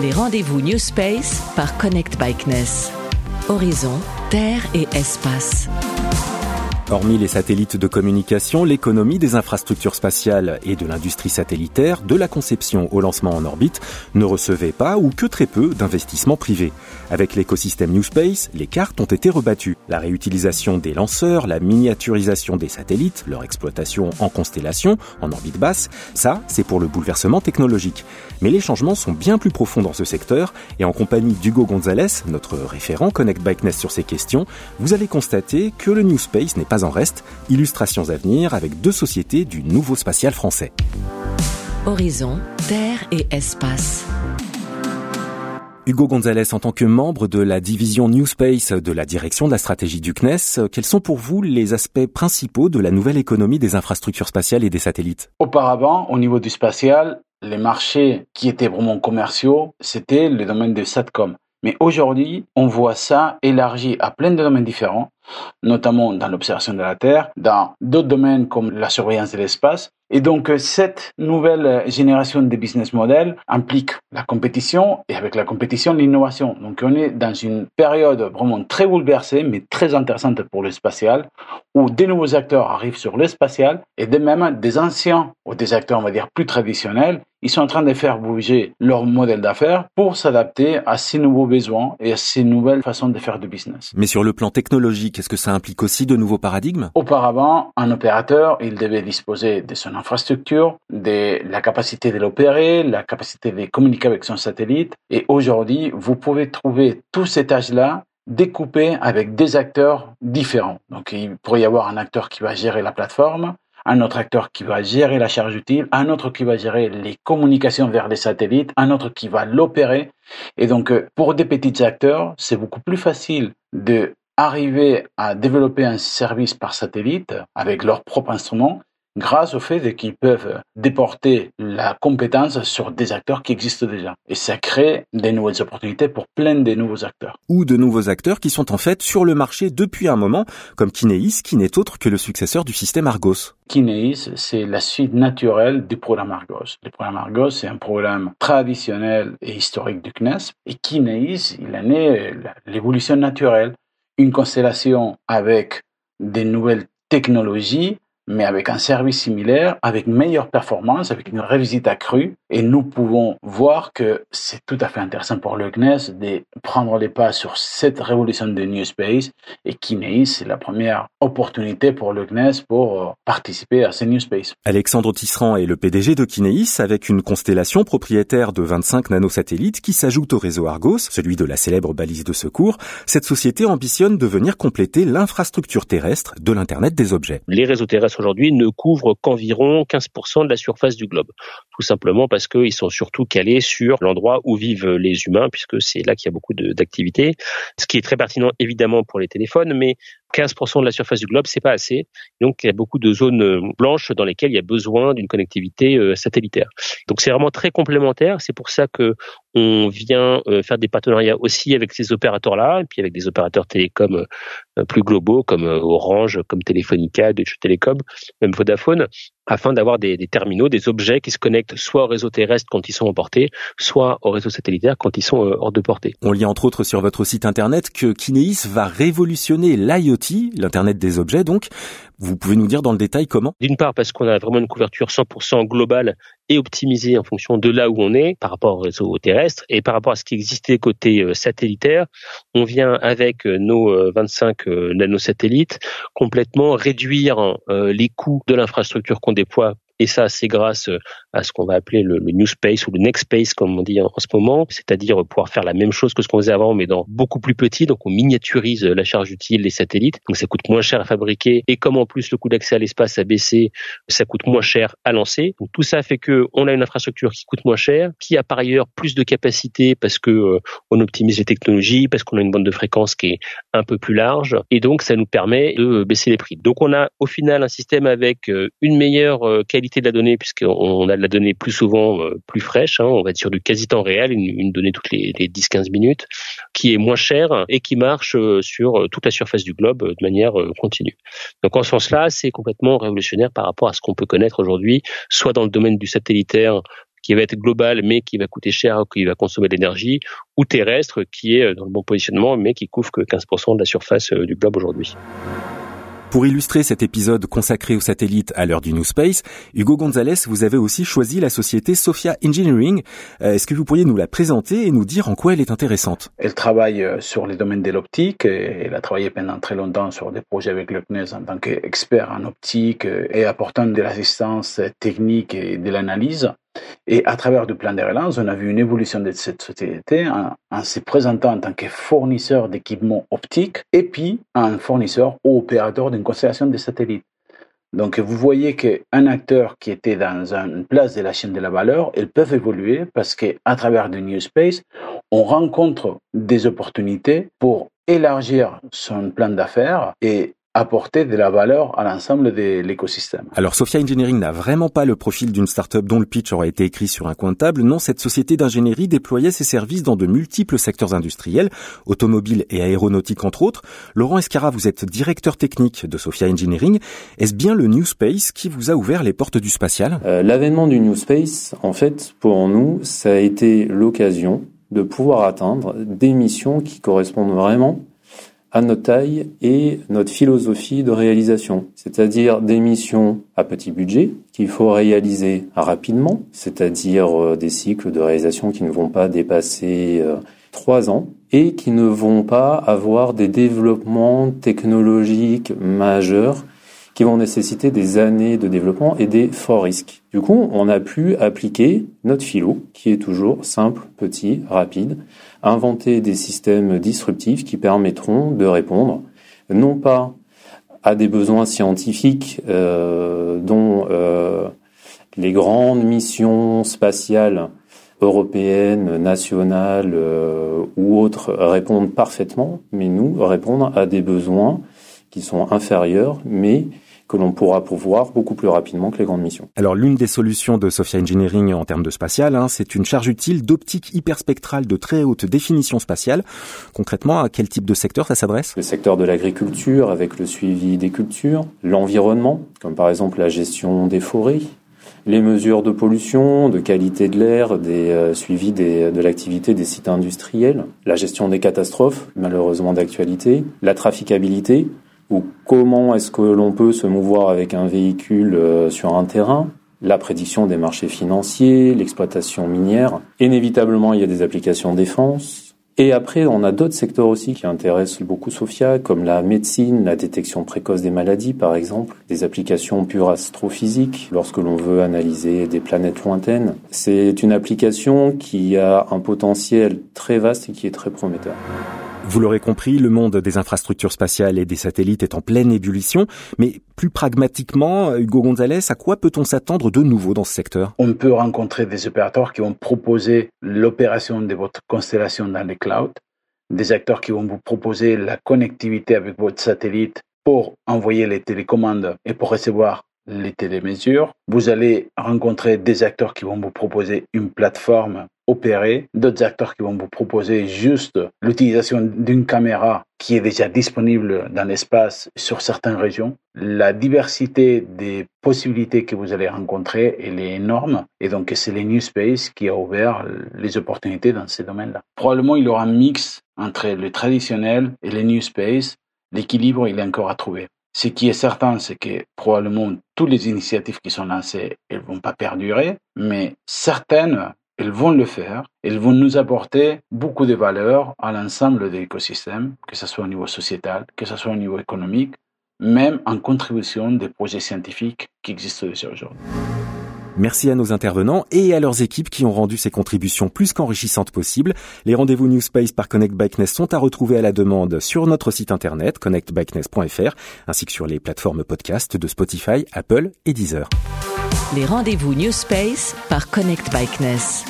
Les rendez-vous New Space par Connect Bikeness. Horizon, Terre et Espace. Hormis les satellites de communication, l'économie des infrastructures spatiales et de l'industrie satellitaire, de la conception au lancement en orbite, ne recevait pas ou que très peu d'investissements privés. Avec l'écosystème New Space, les cartes ont été rebattues. La réutilisation des lanceurs, la miniaturisation des satellites, leur exploitation en constellation, en orbite basse, ça, c'est pour le bouleversement technologique. Mais les changements sont bien plus profonds dans ce secteur et en compagnie d'Hugo Gonzalez, notre référent Connect Bikeness sur ces questions, vous allez constater que le New Space n'est pas en reste, illustrations à venir avec deux sociétés du nouveau spatial français. Horizon, Terre et Espace. Hugo Gonzalez, en tant que membre de la division New Space de la direction de la stratégie du CNES, quels sont pour vous les aspects principaux de la nouvelle économie des infrastructures spatiales et des satellites? Auparavant, au niveau du spatial, les marchés qui étaient vraiment commerciaux, c'était le domaine des SATCOM. Mais aujourd'hui, on voit ça élargi à plein de domaines différents, notamment dans l'observation de la Terre, dans d'autres domaines comme la surveillance de l'espace. Et donc, cette nouvelle génération de business models implique la compétition et avec la compétition, l'innovation. Donc, on est dans une période vraiment très bouleversée, mais très intéressante pour le spatial, où des nouveaux acteurs arrivent sur le spatial et de même des anciens ou des acteurs, on va dire, plus traditionnels ils sont en train de faire bouger leur modèle d'affaires pour s'adapter à ces nouveaux besoins et à ces nouvelles façons de faire du business. Mais sur le plan technologique, est-ce que ça implique aussi de nouveaux paradigmes? Auparavant, un opérateur, il devait disposer de son infrastructure, de la capacité de l'opérer, la capacité de communiquer avec son satellite. Et aujourd'hui, vous pouvez trouver tous ces tâches-là découpées avec des acteurs différents. Donc, il pourrait y avoir un acteur qui va gérer la plateforme, un autre acteur qui va gérer la charge utile, un autre qui va gérer les communications vers les satellites, un autre qui va l'opérer. Et donc, euh, pour des petits acteurs, c'est beaucoup plus facile de arriver à développer un service par satellite avec leurs propres instruments grâce au fait qu'ils peuvent déporter la compétence sur des acteurs qui existent déjà. Et ça crée des nouvelles opportunités pour plein de nouveaux acteurs. Ou de nouveaux acteurs qui sont en fait sur le marché depuis un moment, comme Kineis, qui n'est autre que le successeur du système Argos. Kineis, c'est la suite naturelle du programme Argos. Le programme Argos, c'est un programme traditionnel et historique du CNES. Et Kineis, il est né l'évolution naturelle. Une constellation avec des nouvelles technologies mais avec un service similaire, avec meilleure performance, avec une révisite accrue. Et nous pouvons voir que c'est tout à fait intéressant pour le CNES de prendre les pas sur cette révolution de New Space. Et Kineis, c'est la première opportunité pour le CNES pour euh, participer à ce New Space. Alexandre Tisserand est le PDG de Kineis avec une constellation propriétaire de 25 nanosatellites qui s'ajoute au réseau Argos, celui de la célèbre balise de secours. Cette société ambitionne de venir compléter l'infrastructure terrestre de l'Internet des objets. Les réseaux terrestres aujourd'hui ne couvrent qu'environ 15% de la surface du globe. Tout simplement parce qu'ils sont surtout calés sur l'endroit où vivent les humains, puisque c'est là qu'il y a beaucoup d'activités. Ce qui est très pertinent évidemment pour les téléphones, mais 15% de la surface du globe, c'est pas assez. Donc il y a beaucoup de zones euh, blanches dans lesquelles il y a besoin d'une connectivité euh, satellitaire. Donc c'est vraiment très complémentaire. C'est pour ça que on vient euh, faire des partenariats aussi avec ces opérateurs-là, et puis avec des opérateurs télécoms plus globaux comme Orange, comme Telefonica, Deutsche Telekom, même Vodafone, afin d'avoir des, des, terminaux, des objets qui se connectent soit au réseau terrestre quand ils sont en portée, soit au réseau satellitaire quand ils sont hors de portée. On lit entre autres sur votre site internet que Kineis va révolutionner l'IoT l'Internet des objets donc. Vous pouvez nous dire dans le détail comment? D'une part parce qu'on a vraiment une couverture 100% globale et optimisée en fonction de là où on est par rapport au réseau terrestre. Et par rapport à ce qui existait côté euh, satellitaire, on vient avec euh, nos 25 euh, nanosatellites complètement réduire les coûts de l'infrastructure qu'on déploie et ça, c'est grâce euh, à ce qu'on va appeler le, New Space ou le Next Space, comme on dit en, ce moment, c'est-à-dire pouvoir faire la même chose que ce qu'on faisait avant, mais dans beaucoup plus petit. Donc, on miniaturise la charge utile des satellites. Donc, ça coûte moins cher à fabriquer. Et comme en plus le coût d'accès à l'espace a baissé, ça coûte moins cher à lancer. Donc, tout ça fait que on a une infrastructure qui coûte moins cher, qui a par ailleurs plus de capacité parce que euh, on optimise les technologies, parce qu'on a une bande de fréquence qui est un peu plus large. Et donc, ça nous permet de baisser les prix. Donc, on a au final un système avec euh, une meilleure qualité de la donnée, puisqu'on a de la donnée plus souvent euh, plus fraîche, hein, on va être sur du quasi-temps réel, une, donnée toutes les, les 10-15 minutes, qui est moins chère et qui marche euh, sur euh, toute la surface du globe de manière continue. Donc en ce sens-là, c'est complètement révolutionnaire par rapport à ce qu'on peut connaître aujourd'hui, soit dans le domaine du satellitaire qui va être global mais qui va coûter cher, qui va consommer de l'énergie, ou terrestre qui est dans le bon positionnement mais qui couvre que 15% de la surface du globe aujourd'hui. Pour illustrer cet épisode consacré aux satellites à l'heure du New Space, Hugo Gonzalez, vous avez aussi choisi la société Sophia Engineering. Euh, est-ce que vous pourriez nous la présenter et nous dire en quoi elle est intéressante? Elle travaille euh, sur les domaines de l'optique. Elle a travaillé pendant très longtemps sur des projets avec le en tant qu'expert en optique euh, et apportant de l'assistance technique et de l'analyse. Et à travers du plan de relance, on a vu une évolution de cette société en, se présentant en tant que fournisseur d'équipements optiques et puis un fournisseur ou opérateur d'une constellation de satellites. Donc vous voyez qu'un acteur qui était dans une place de la chaîne de la valeur, ils peuvent évoluer parce qu'à travers du New Space, on rencontre des opportunités pour élargir son plan d'affaires et apporter de la valeur à l'ensemble de l'écosystème. Alors Sophia Engineering n'a vraiment pas le profil d'une startup dont le pitch aurait été écrit sur un coin de table. Non, cette société d'ingénierie déployait ses services dans de multiples secteurs industriels, automobiles et aéronautiques entre autres. Laurent Escara, vous êtes directeur technique de Sophia Engineering. Est-ce bien le New Space qui vous a ouvert les portes du spatial? Euh, L'avènement du New Space, en fait, pour nous, ça a été l'occasion de pouvoir atteindre des missions qui correspondent vraiment à notre taille et notre philosophie de réalisation, c'est-à-dire des missions à petit budget qu'il faut réaliser rapidement, c'est-à-dire euh, des cycles de réalisation qui ne vont pas dépasser euh, trois ans et qui ne vont pas avoir des développements technologiques majeurs qui vont nécessiter des années de développement et des forts risques. Du coup, on a pu appliquer notre philo, qui est toujours simple, petit, rapide, inventer des systèmes disruptifs qui permettront de répondre non pas à des besoins scientifiques euh, dont euh, les grandes missions spatiales européennes, nationales euh, ou autres répondent parfaitement, mais nous répondre à des besoins qui sont inférieurs, mais que l'on pourra pourvoir beaucoup plus rapidement que les grandes missions. Alors l'une des solutions de Sophia Engineering en termes de spatial, hein, c'est une charge utile d'optique hyperspectrale de très haute définition spatiale. Concrètement, à quel type de secteur ça s'adresse? Le secteur de l'agriculture avec le suivi des cultures, l'environnement, comme par exemple la gestion des forêts, les mesures de pollution, de qualité de l'air, des euh, suivis des, de l'activité des sites industriels, la gestion des catastrophes, malheureusement d'actualité, la traficabilité, ou comment est-ce que l'on peut se mouvoir avec un véhicule euh, sur un terrain, la prédiction des marchés financiers, l'exploitation minière. Inévitablement, il y a des applications défense. Et après, on a d'autres secteurs aussi qui intéressent beaucoup Sophia, comme la médecine, la détection précoce des maladies, par exemple, des applications pure astrophysiques, lorsque l'on veut analyser des planètes lointaines. C'est une application qui a un potentiel très vaste et qui est très prometteur. Vous l'aurez compris, le monde des infrastructures spatiales et des satellites est en pleine ébullition, mais plus pragmatiquement, Hugo Gonzalez, à quoi peut-on s'attendre de nouveau dans ce secteur? On peut rencontrer des opérateurs qui vont proposer l'opération de votre constellation dans les clouds, des acteurs qui vont vous proposer la connectivité avec votre satellite pour envoyer les télécommandes et pour recevoir les télémesures. Vous allez rencontrer des acteurs qui vont vous proposer une plateforme opérée, d'autres acteurs qui vont vous proposer juste l'utilisation d'une caméra qui est déjà disponible dans l'espace sur certaines régions. La diversité des possibilités que vous allez rencontrer, elle est énorme. Et donc, c'est le New Space qui a ouvert les opportunités dans ces domaines-là. Probablement, il y aura un mix entre le traditionnel et le New Space. L'équilibre, il est encore à trouver. Ce qui est certain, c'est que probablement toutes les initiatives qui sont lancées, elles vont pas perdurer, mais certaines, elles vont le faire. Elles vont nous apporter beaucoup de valeur à l'ensemble de l'écosystème, que ce soit au niveau sociétal, que ce soit au niveau économique, même en contribution des projets scientifiques qui existent déjà aujourd'hui. Merci à nos intervenants et à leurs équipes qui ont rendu ces contributions plus qu'enrichissantes possibles. Les rendez-vous New Space par Connect Bikeness sont à retrouver à la demande sur notre site internet connectbikeness.fr ainsi que sur les plateformes podcast de Spotify, Apple et Deezer. Les rendez-vous New Space par Connect Bikeness.